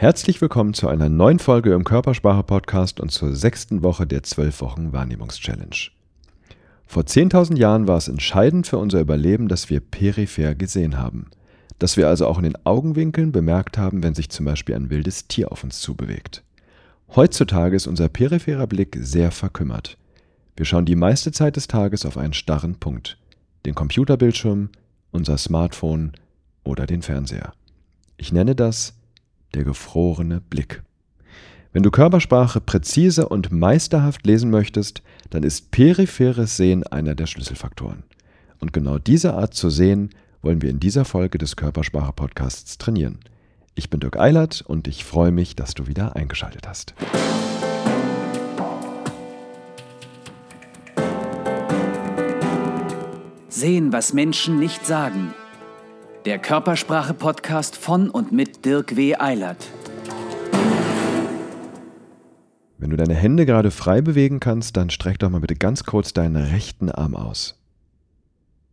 Herzlich willkommen zu einer neuen Folge im Körpersprache-Podcast und zur sechsten Woche der zwölf Wochen Wahrnehmungs-Challenge. Vor 10.000 Jahren war es entscheidend für unser Überleben, dass wir peripher gesehen haben. Dass wir also auch in den Augenwinkeln bemerkt haben, wenn sich zum Beispiel ein wildes Tier auf uns zubewegt. Heutzutage ist unser peripherer Blick sehr verkümmert. Wir schauen die meiste Zeit des Tages auf einen starren Punkt. Den Computerbildschirm, unser Smartphone oder den Fernseher. Ich nenne das der gefrorene Blick. Wenn du Körpersprache präzise und meisterhaft lesen möchtest, dann ist peripheres Sehen einer der Schlüsselfaktoren. Und genau diese Art zu sehen, wollen wir in dieser Folge des Körpersprache-Podcasts trainieren. Ich bin Dirk Eilert und ich freue mich, dass du wieder eingeschaltet hast. Sehen, was Menschen nicht sagen der Körpersprache-Podcast von und mit Dirk W. Eilert. Wenn du deine Hände gerade frei bewegen kannst, dann streck doch mal bitte ganz kurz deinen rechten Arm aus.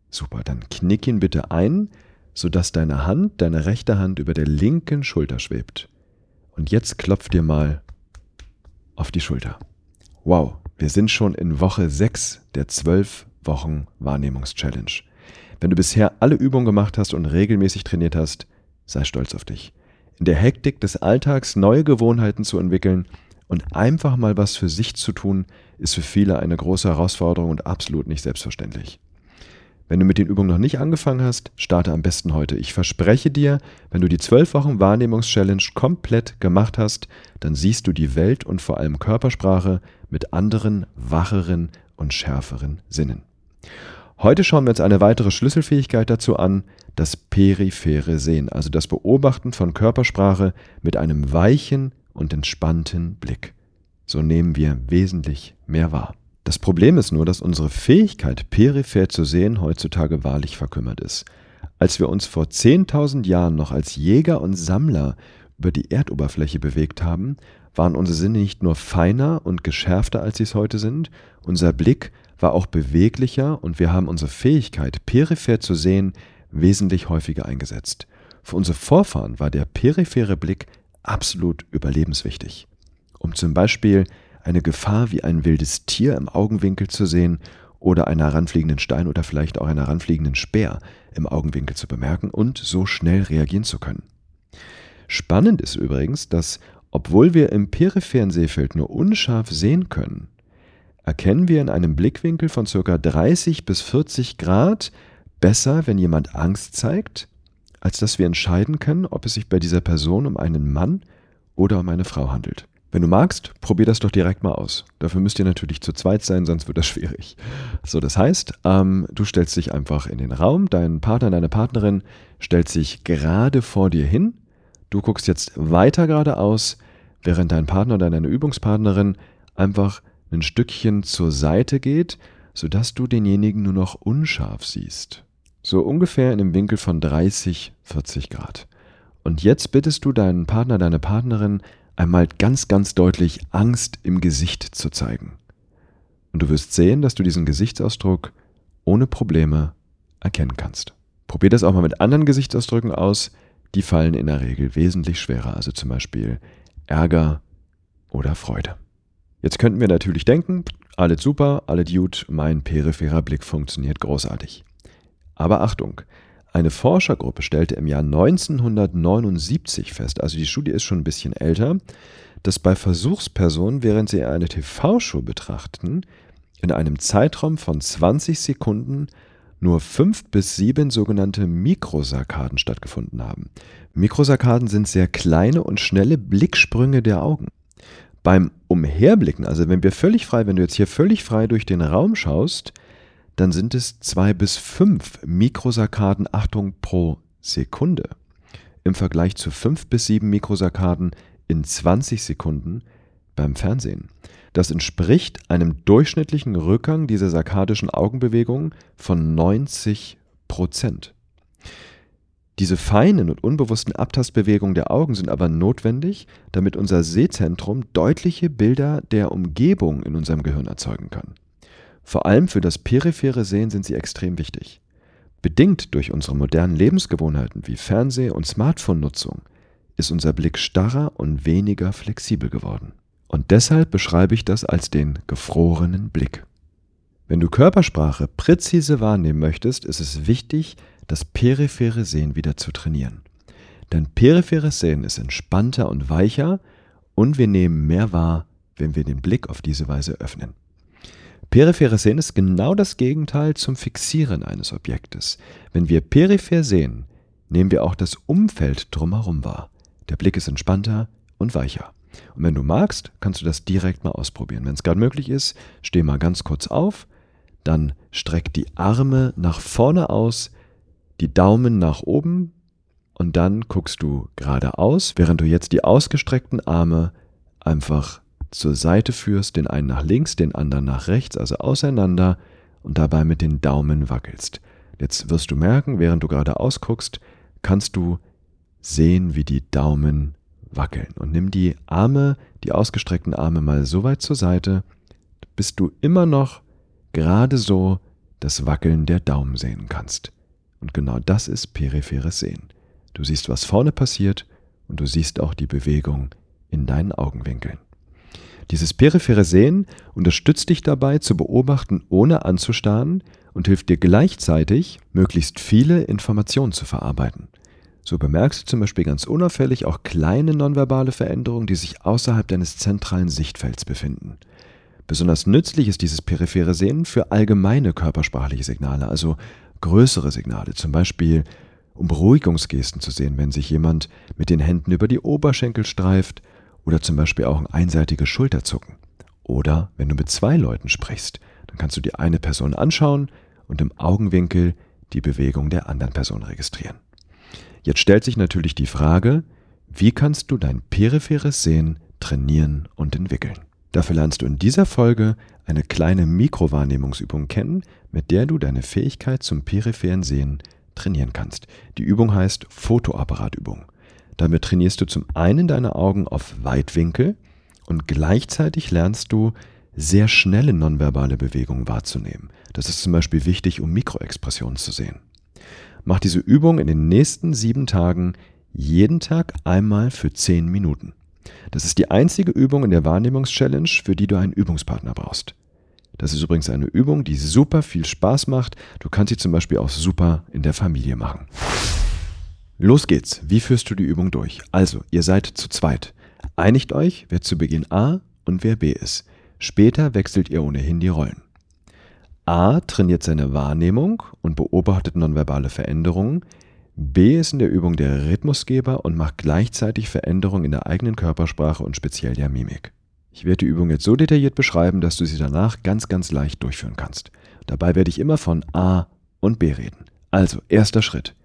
Super, dann knick ihn bitte ein, sodass deine Hand, deine rechte Hand über der linken Schulter schwebt. Und jetzt klopf dir mal auf die Schulter. Wow, wir sind schon in Woche 6 der 12 Wochen Wahrnehmungs-Challenge. Wenn du bisher alle Übungen gemacht hast und regelmäßig trainiert hast, sei stolz auf dich. In der Hektik des Alltags neue Gewohnheiten zu entwickeln und einfach mal was für sich zu tun, ist für viele eine große Herausforderung und absolut nicht selbstverständlich. Wenn du mit den Übungen noch nicht angefangen hast, starte am besten heute. Ich verspreche dir, wenn du die 12 Wochen Wahrnehmungs-Challenge komplett gemacht hast, dann siehst du die Welt und vor allem Körpersprache mit anderen, wacheren und schärferen Sinnen. Heute schauen wir uns eine weitere Schlüsselfähigkeit dazu an, das periphere Sehen, also das Beobachten von Körpersprache mit einem weichen und entspannten Blick. So nehmen wir wesentlich mehr wahr. Das Problem ist nur, dass unsere Fähigkeit, peripher zu sehen, heutzutage wahrlich verkümmert ist. Als wir uns vor 10.000 Jahren noch als Jäger und Sammler über die Erdoberfläche bewegt haben, waren unsere Sinne nicht nur feiner und geschärfter, als sie es heute sind, unser Blick war auch beweglicher und wir haben unsere Fähigkeit, peripher zu sehen, wesentlich häufiger eingesetzt. Für unsere Vorfahren war der periphere Blick absolut überlebenswichtig. Um zum Beispiel eine Gefahr wie ein wildes Tier im Augenwinkel zu sehen oder einen heranfliegenden Stein oder vielleicht auch einen heranfliegenden Speer im Augenwinkel zu bemerken und so schnell reagieren zu können. Spannend ist übrigens, dass obwohl wir im peripheren Sehfeld nur unscharf sehen können, erkennen wir in einem Blickwinkel von ca. 30 bis 40 Grad besser, wenn jemand Angst zeigt, als dass wir entscheiden können, ob es sich bei dieser Person um einen Mann oder um eine Frau handelt. Wenn du magst, probier das doch direkt mal aus. Dafür müsst ihr natürlich zu zweit sein, sonst wird das schwierig. So, das heißt, ähm, du stellst dich einfach in den Raum, dein Partner, deine Partnerin stellt sich gerade vor dir hin. Du guckst jetzt weiter geradeaus, während dein Partner oder deine Übungspartnerin einfach ein Stückchen zur Seite geht, sodass du denjenigen nur noch unscharf siehst. So ungefähr in einem Winkel von 30, 40 Grad. Und jetzt bittest du deinen Partner, deine Partnerin, einmal ganz, ganz deutlich Angst im Gesicht zu zeigen. Und du wirst sehen, dass du diesen Gesichtsausdruck ohne Probleme erkennen kannst. Probier das auch mal mit anderen Gesichtsausdrücken aus. Die fallen in der Regel wesentlich schwerer, also zum Beispiel Ärger oder Freude. Jetzt könnten wir natürlich denken, alles super, alles gut, mein peripherer Blick funktioniert großartig. Aber Achtung, eine Forschergruppe stellte im Jahr 1979 fest, also die Studie ist schon ein bisschen älter, dass bei Versuchspersonen, während sie eine TV-Show betrachten, in einem Zeitraum von 20 Sekunden nur fünf bis sieben sogenannte Mikrosarkaden stattgefunden haben. Mikrosarkaden sind sehr kleine und schnelle Blicksprünge der Augen. Beim Umherblicken, also wenn wir völlig frei, wenn du jetzt hier völlig frei durch den Raum schaust, dann sind es zwei bis fünf Mikrosarkaden, Achtung, pro Sekunde. Im Vergleich zu fünf bis sieben Mikrosarkaden in 20 Sekunden beim Fernsehen. Das entspricht einem durchschnittlichen Rückgang dieser sarkadischen Augenbewegungen von 90 Prozent. Diese feinen und unbewussten Abtastbewegungen der Augen sind aber notwendig, damit unser Sehzentrum deutliche Bilder der Umgebung in unserem Gehirn erzeugen kann. Vor allem für das periphere Sehen sind sie extrem wichtig. Bedingt durch unsere modernen Lebensgewohnheiten wie Fernseh- und Smartphone-Nutzung ist unser Blick starrer und weniger flexibel geworden. Und deshalb beschreibe ich das als den gefrorenen Blick. Wenn du Körpersprache präzise wahrnehmen möchtest, ist es wichtig, das periphere Sehen wieder zu trainieren. Denn peripheres Sehen ist entspannter und weicher und wir nehmen mehr wahr, wenn wir den Blick auf diese Weise öffnen. Peripheres Sehen ist genau das Gegenteil zum Fixieren eines Objektes. Wenn wir peripher sehen, nehmen wir auch das Umfeld drumherum wahr. Der Blick ist entspannter und weicher. Und wenn du magst, kannst du das direkt mal ausprobieren. Wenn es gerade möglich ist, steh mal ganz kurz auf, dann streck die Arme nach vorne aus, die Daumen nach oben und dann guckst du geradeaus, während du jetzt die ausgestreckten Arme einfach zur Seite führst, den einen nach links, den anderen nach rechts, also auseinander und dabei mit den Daumen wackelst. Jetzt wirst du merken, während du geradeaus guckst, kannst du sehen, wie die Daumen wackeln. Und nimm die Arme, die ausgestreckten Arme mal so weit zur Seite, bis du immer noch gerade so das Wackeln der Daumen sehen kannst. Und genau das ist peripheres Sehen. Du siehst, was vorne passiert und du siehst auch die Bewegung in deinen Augenwinkeln. Dieses periphere Sehen unterstützt dich dabei zu beobachten, ohne anzustarren und hilft dir gleichzeitig, möglichst viele Informationen zu verarbeiten. So bemerkst du zum Beispiel ganz unauffällig auch kleine nonverbale Veränderungen, die sich außerhalb deines zentralen Sichtfelds befinden. Besonders nützlich ist dieses periphere Sehen für allgemeine körpersprachliche Signale, also größere Signale, zum Beispiel um Beruhigungsgesten zu sehen, wenn sich jemand mit den Händen über die Oberschenkel streift oder zum Beispiel auch ein einseitiges Schulterzucken. Oder wenn du mit zwei Leuten sprichst, dann kannst du die eine Person anschauen und im Augenwinkel die Bewegung der anderen Person registrieren. Jetzt stellt sich natürlich die Frage, wie kannst du dein peripheres Sehen trainieren und entwickeln? Dafür lernst du in dieser Folge eine kleine Mikrowahrnehmungsübung kennen, mit der du deine Fähigkeit zum peripheren Sehen trainieren kannst. Die Übung heißt Fotoapparatübung. Damit trainierst du zum einen deine Augen auf Weitwinkel und gleichzeitig lernst du sehr schnelle nonverbale Bewegungen wahrzunehmen. Das ist zum Beispiel wichtig, um Mikroexpressionen zu sehen. Mach diese Übung in den nächsten sieben Tagen jeden Tag einmal für zehn Minuten. Das ist die einzige Übung in der Wahrnehmungs-Challenge, für die du einen Übungspartner brauchst. Das ist übrigens eine Übung, die super viel Spaß macht. Du kannst sie zum Beispiel auch super in der Familie machen. Los geht's. Wie führst du die Übung durch? Also, ihr seid zu zweit. Einigt euch, wer zu Beginn A und wer B ist. Später wechselt ihr ohnehin die Rollen. A trainiert seine Wahrnehmung und beobachtet nonverbale Veränderungen. B ist in der Übung der Rhythmusgeber und macht gleichzeitig Veränderungen in der eigenen Körpersprache und speziell der Mimik. Ich werde die Übung jetzt so detailliert beschreiben, dass du sie danach ganz, ganz leicht durchführen kannst. Dabei werde ich immer von A und B reden. Also, erster Schritt.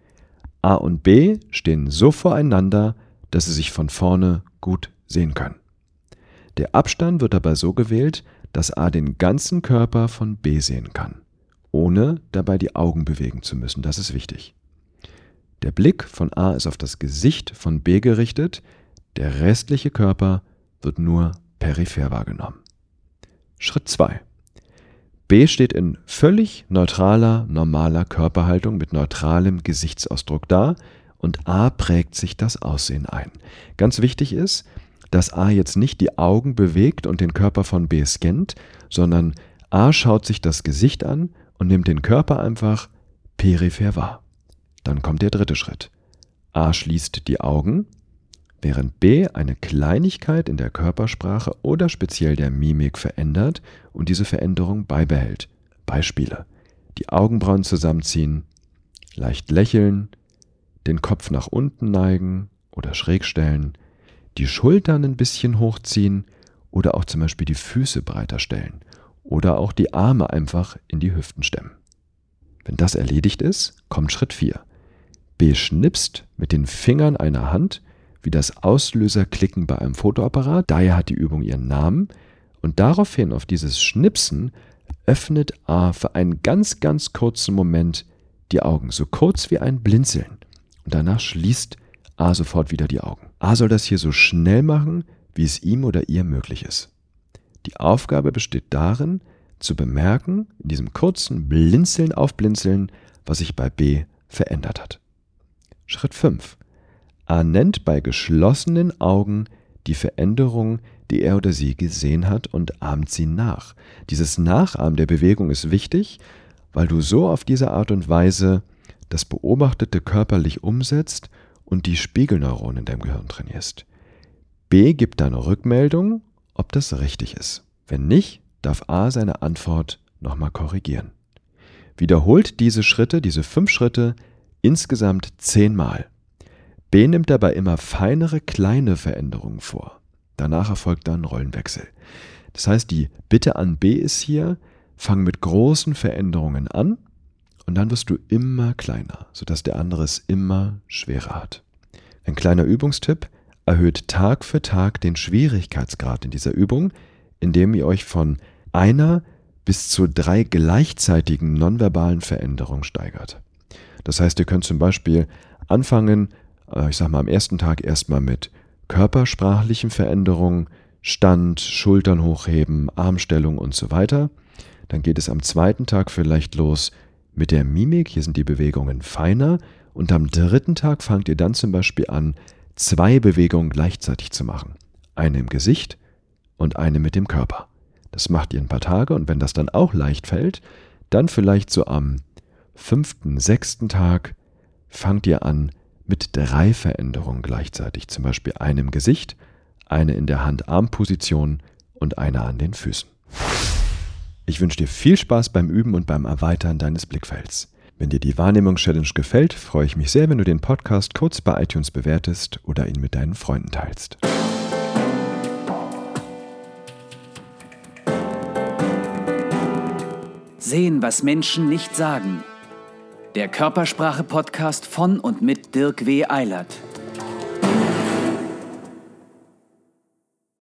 A und B stehen so voreinander, dass sie sich von vorne gut sehen können. Der Abstand wird dabei so gewählt, dass A den ganzen Körper von B sehen kann, ohne dabei die Augen bewegen zu müssen. Das ist wichtig. Der Blick von A ist auf das Gesicht von B gerichtet, der restliche Körper wird nur peripher wahrgenommen. Schritt 2. B steht in völlig neutraler, normaler Körperhaltung mit neutralem Gesichtsausdruck da und A prägt sich das Aussehen ein. Ganz wichtig ist, dass A jetzt nicht die Augen bewegt und den Körper von B scannt, sondern A schaut sich das Gesicht an und nimmt den Körper einfach peripher wahr. Dann kommt der dritte Schritt. A schließt die Augen während B eine Kleinigkeit in der Körpersprache oder speziell der Mimik verändert und diese Veränderung beibehält. Beispiele. Die Augenbrauen zusammenziehen, leicht lächeln, den Kopf nach unten neigen oder schräg stellen, die Schultern ein bisschen hochziehen oder auch zum Beispiel die Füße breiter stellen oder auch die Arme einfach in die Hüften stemmen. Wenn das erledigt ist, kommt Schritt 4. B schnipst mit den Fingern einer Hand wie das Auslöserklicken bei einem Fotoapparat. Daher hat die Übung ihren Namen. Und daraufhin, auf dieses Schnipsen, öffnet A für einen ganz, ganz kurzen Moment die Augen, so kurz wie ein Blinzeln. Und danach schließt A sofort wieder die Augen. A soll das hier so schnell machen, wie es ihm oder ihr möglich ist. Die Aufgabe besteht darin, zu bemerken, in diesem kurzen Blinzeln auf Blinzeln, was sich bei B verändert hat. Schritt 5. A nennt bei geschlossenen Augen die Veränderung, die er oder sie gesehen hat und ahmt sie nach. Dieses Nachahmen der Bewegung ist wichtig, weil du so auf diese Art und Weise das Beobachtete körperlich umsetzt und die Spiegelneuronen in deinem Gehirn trainierst. B gibt deine Rückmeldung, ob das richtig ist. Wenn nicht, darf A seine Antwort nochmal korrigieren. Wiederholt diese Schritte, diese fünf Schritte, insgesamt zehnmal. B nimmt dabei immer feinere kleine Veränderungen vor. Danach erfolgt dann Rollenwechsel. Das heißt, die Bitte an B ist hier, fang mit großen Veränderungen an und dann wirst du immer kleiner, sodass der andere es immer schwerer hat. Ein kleiner Übungstipp, erhöht Tag für Tag den Schwierigkeitsgrad in dieser Übung, indem ihr euch von einer bis zu drei gleichzeitigen nonverbalen Veränderungen steigert. Das heißt, ihr könnt zum Beispiel anfangen, äh, ich sage mal am ersten Tag erstmal mit körpersprachlichen Veränderungen, Stand, Schultern hochheben, Armstellung und so weiter. Dann geht es am zweiten Tag vielleicht los mit der Mimik, hier sind die Bewegungen feiner. Und am dritten Tag fangt ihr dann zum Beispiel an, zwei Bewegungen gleichzeitig zu machen. Eine im Gesicht und eine mit dem Körper. Das macht ihr ein paar Tage und wenn das dann auch leicht fällt, dann vielleicht so am fünften, sechsten Tag fangt ihr an mit drei Veränderungen gleichzeitig, zum Beispiel eine im Gesicht, eine in der Hand-Arm-Position und eine an den Füßen. Ich wünsche dir viel Spaß beim Üben und beim Erweitern deines Blickfelds. Wenn dir die Wahrnehmungschallenge gefällt, freue ich mich sehr, wenn du den Podcast kurz bei iTunes bewertest oder ihn mit deinen Freunden teilst. Sehen, was Menschen nicht sagen. Der Körpersprache-Podcast von und mit Dirk W. Eilert.